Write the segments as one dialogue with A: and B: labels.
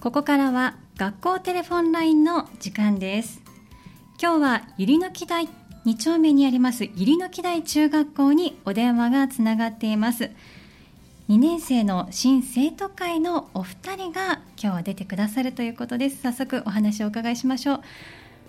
A: ここからは学校テレフォンラインの時間です。今日はゆりの木台2丁目にありますゆりの木台中学校にお電話がつながっています。2年生の新生徒会のお二人が今日は出てくださるということです。早速お話をお伺いしましょう。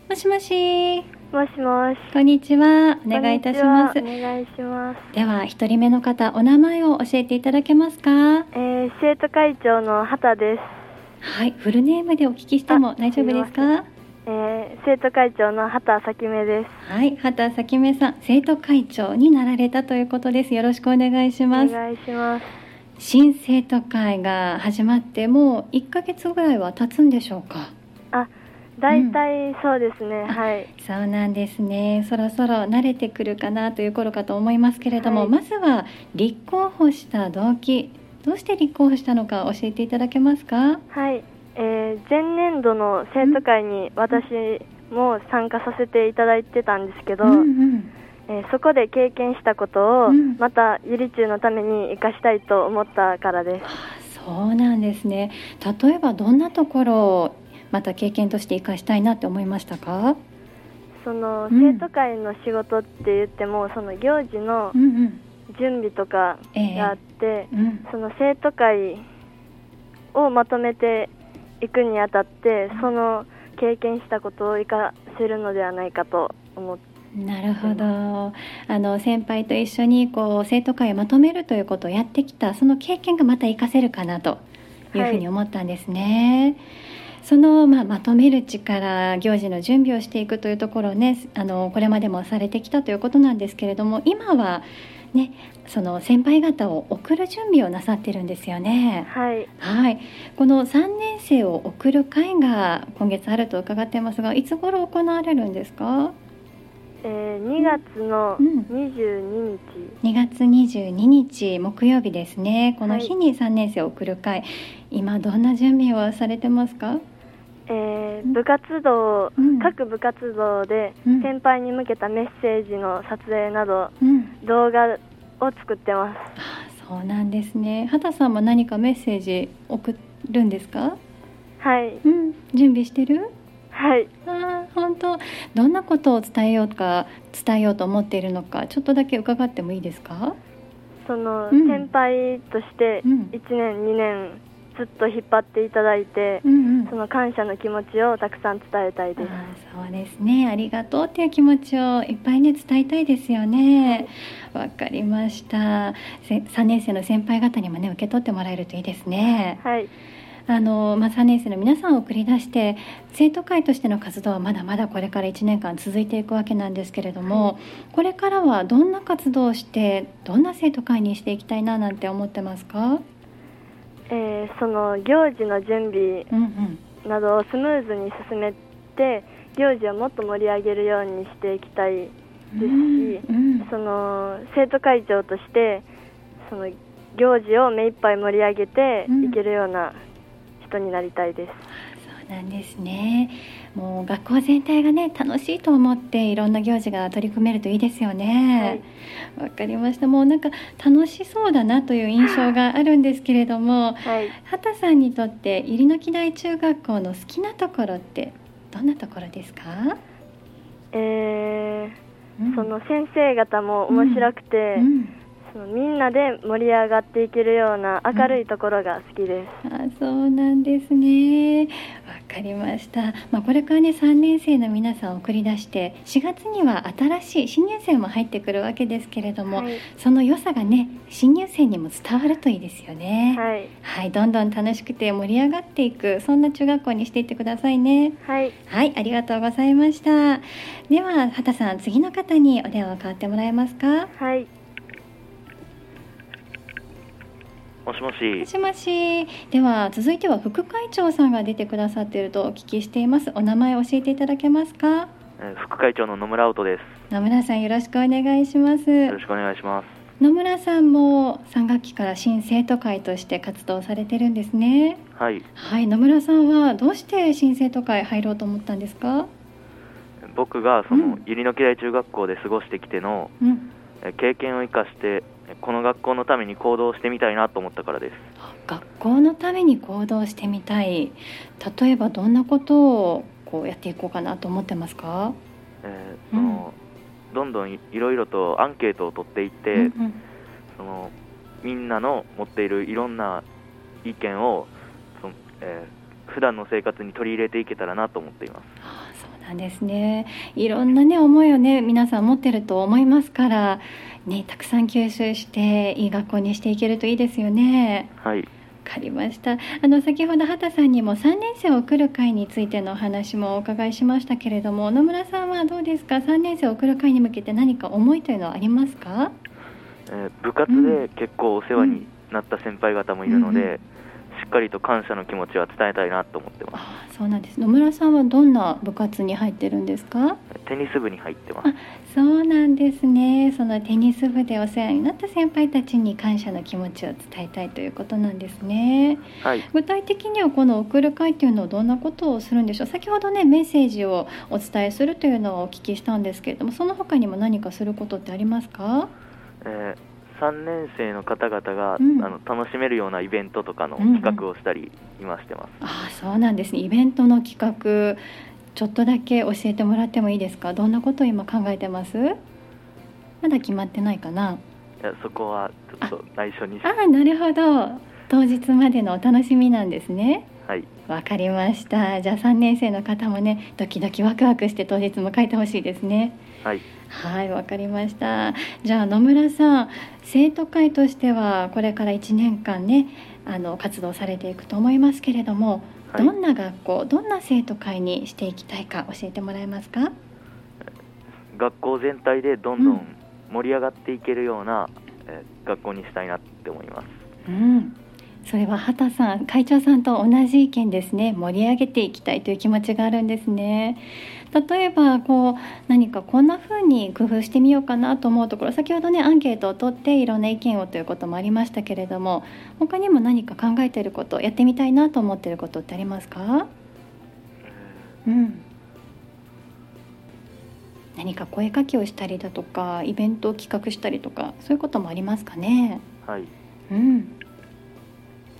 A: もしもし。
B: もしもし。
A: こんにちは。お願いいたします。
B: お願いします。
A: では一人目の方お名前を教えていただけますか？
B: えー、生徒会長の畑です。
A: はいフルネームでお聞きしても
B: あ
A: 大丈夫ですか？
B: えー、生徒会長の畑咲芽です。
A: はい畑咲芽さん生徒会長になられたということですよろしくお願いし
B: お
A: ます
B: 願いします。
A: 新生徒会が始まってもう1ヶ月ぐらいは経つんでしょうか？
B: あ、大体そうですね。はい。
A: そうなんですねそろそろ慣れてくるかなという頃かと思いますけれども、
B: はい
A: まずは立候補した動機どうして立候補したのか教えていただけますか？
B: はい。えー、前年度の生徒会に私も参加させていただいてたんですけど、
A: うんうん。
B: えーそこで経験したことを
A: うん。
B: またゆり中のために生かしたいと思ったからです。
A: あそうなんですね。例えばどんなところをまた経験として生かしたいなって思いましたか？
B: その
A: うん。
B: 生徒会の仕事って言っても、その行事の
A: うんうん。
B: 準備とか
A: ええ
B: があって、
A: うん。
B: その生徒会をまとめていくにあたってその経験したことを生かせるのではないかと思って。
A: なるほど。あの先輩と一緒にこう生徒会をまとめるということをやってきたその経験がまた活かせるかなというふうに思ったんですね。その、まあ、まとめる力行事の準備をしていくというところをねあのこれまでもされてきたということなんですけれども今はねその先輩方を送る準備をなさってるんですよね。
B: はい。
A: はい、この3年生を送る会が今月あると伺ってますがいつ頃行われるんですか？
B: えー2月の
A: うん。
B: 22日、
A: 2月22日木曜日ですね。この日に3年生を送る会、今どんな準備をされてますか？
B: えー部活動、
A: うん。
B: 各部活動で
A: うん。
B: 先輩に向けたメッセージの撮影など
A: うん。
B: 動画を作ってます。
A: あそうなんですね。畑さんも何かメッセージ送るんですか？
B: はい。
A: うん。準備してる？
B: はい。
A: 本当。どんなことを伝えようか伝えようと思っているのかちょっとだけ伺ってもいいですか？
B: その
A: うん。
B: 先輩として
A: うん。
B: 1年2年ずっと引っ張っていただいて、
A: うんうん。
B: その感謝の気持ちをたくさん伝えたいです。
A: そうですね。ありがとうっていう気持ちをいっぱいね伝えたいですよね。わかりました。せ3年生の先輩方にもね受け取ってもらえるといいですね。
B: はい、
A: あの、まあ、3年生の皆さんを送り出して生徒会としての活動はまだまだこれから1年間続いていくわけなんですけれども、これからはどんな活動をしてどんな生徒会にしていきたいななんて思ってますか？
B: えーその行事の準備
A: うんうん
B: などをスムーズに進めて行事をもっと盛り上げるようにしていきたいですし、
A: うん
B: その生徒会長としてその行事を目いっぱい盛り上げて
A: うん
B: いけるような人になりたいです。
A: そうなんですね。もう学校全体がね楽しいと思っていろんな行事が取り組めるといいですよね。わ、かりました。もうなんか楽しそうだなという印象があるんですけれども、
B: はい、
A: 畑さんにとって入野木大中学校の好きなところってどんなところですか？
B: え
A: うん
B: ーその先生方も面白くて、
A: うん
B: そのみんなで盛り上がっていけるような明るいところが好きです。
A: あそうなんですねわかりました、まあ、これからね3年生の皆さんを送り出して4月には新しい新入生も入ってくるわけですけれども、
B: はい、
A: その良さがね新入生にも伝わるといいですよね。
B: はい、
A: はい、どんどん楽しくて盛り上がっていくそんな中学校にしていってくださいね。
B: はい、
A: はいありがとうございました。では畑さん次の方にお電話変わってもらえますか？
B: はい、
C: もしも
A: も
C: し、
A: しもし。では続いては副会長さんが出てくださっているとお聞きしています。お名前教えていただけますか？
C: えー副会長の野村音です。
A: 野村さんよろしくお願いします。
C: よろしくお願いします。
A: 野村さんも3学期から新生徒会として活動されてるんですね。
C: はい、
A: はい野村さんはどうして新生徒会入ろうと思ったんですか？
C: 僕がそうの
A: ん。
C: 百合野木大中学校で過ごしてきての
A: うん。
C: えー経験を生かしてこの学校のために行動してみたいなと思ったからです。
A: 学校のために行動してみたい。例えばどんなことをこうやっていこうかなと思ってますか、
C: えー、その、うん、どんどんいろいろとアンケートを取っていって、うんうん、そのみんなの持っているいろんな意見をその、えー、普段の生活に取り入れていけたらなと思っています。
A: なんですね。いろんなね思いをね皆さん持ってると思いますからねたくさん吸収していい学校にしていけるといいですよね。
C: はい。
A: かりました。あの先ほど畑さんにも3年生を送る会についてのお話もお伺いしましたけれども野村さんはどうですか？3年生を送る会に向けて何か思いというのはありますか、
C: えー、部活で結構お世話になった先輩方もいるので、うんうんしっかりと感謝の気持ちは伝えたいなと思ってます。
A: そうなんです。野村さんはどんな部活に入ってるんですか？
C: テニス部に入ってます。
A: そうなんですね。そのテニス部でお世話になった先輩たちに感謝の気持ちを伝えたいということなんですね。
C: はい。
A: 具体的にはこの送る会っていうのはどんなことをするんでしょう？先ほどねメッセージをお伝えするというのをお聞きしたんですけれども、その他にも何かすることってありますか？
C: えー3年生の方々が、うん、あの楽しめるようなイベントとかの企画をしたり今してます、
A: うんうん、あそうなんですね。イベントの企画ちょっとだけ教えてもらってもいいですか？どんなことを今考えてます？まだ決まってないかな？
C: いやそこはちょっと内緒に。
A: ああなるほど。当日までのお楽しみなんですね。
C: はい。
A: わかりました。じゃあ3年生の方もねドキドキワクワクして当日迎えてほしいですね。
C: はい
A: はいわかりました。じゃあ野村さん生徒会としてはこれから1年間ねあの活動されていくと思いますけれども、はい、どんな学校どんな生徒会にしていきたいか教えてもらえますか？
C: 学校全体でどんどん盛り上がっていけるような、うん、え学校にしたいなって思います。
A: うんそれは畑さん会長さんと同じ意見ですね。盛り上げていきたいという気持ちがあるんですね。例えばこう何かこんな風に工夫してみようかなと思うところ先ほどねアンケートを取っていろんな意見をということもありましたけれども他にも何か考えていることやってみたいなと思っていることってありますか？うん。何か声かけをしたりだとかイベントを企画したりとかそういうこともありますかね？
C: はい。
A: うん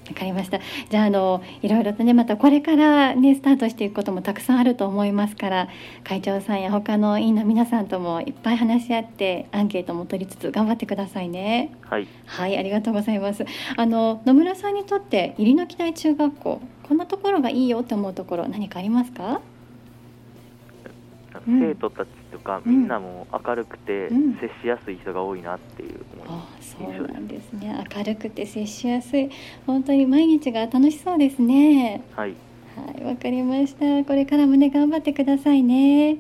A: わかりました。じゃああのいろいろとねまたこれからねスタートしていくこともたくさんあると思いますから会長さんや他の委員の皆さんともいっぱい話し合ってアンケートも取りつつ頑張ってくださいね。
C: はい。
A: はいありがとうございます。あの野村さんにとって入野木大中学校こんなところがいいよって思うところ何かありますか？
C: 生徒たちとか、みんなも明るくて接しやすい人が多いなっていう思い、
A: あそうなんですね。明るくて接しやすい。本当に毎日が楽しそうですね。
C: はい。
A: はいわかりました。これからもね頑張ってくださいね。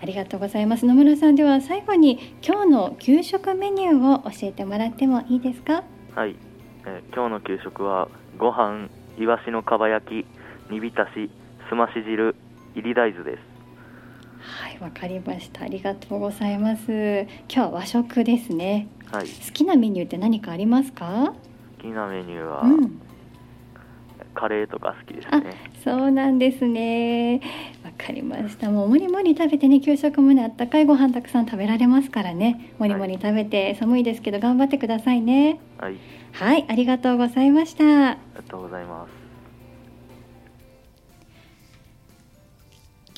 A: ありがとうございます。野村さんでは最後に今日の給食メニューを教えてもらってもいいですか？
C: はい、えー、今日の給食はご飯いわしのかば焼き煮浸しすまし汁入り大豆です
A: はいわかりました。ありがとうございます。今日は和食ですね。
C: はい。
A: 好きなメニューって何かありますか？
C: 好きなメニューは、うん、カレーとか好きですね。
A: そうなんですね。わかりました。もうもりもり食べてね給食もねあったかいご飯たくさん食べられますからね。もりもり食べて、はい、寒いですけど頑張ってくださいね。
C: はい。
A: はいありがとうございました。
C: ありがとうございます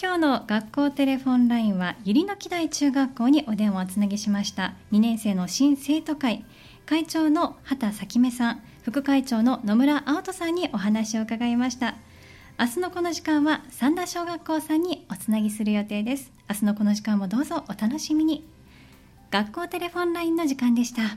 A: 今日の学校テレフォンラインは百合の木台中学校にお電話をつなぎしました。2年生の新生徒会。会長の畑咲芽さん。副会長の野村青人さんにお話を伺いました。明日のこの時間は三田小学校さんにおつなぎする予定です。明日のこの時間もどうぞお楽しみに。学校テレフォンラインの時間でした。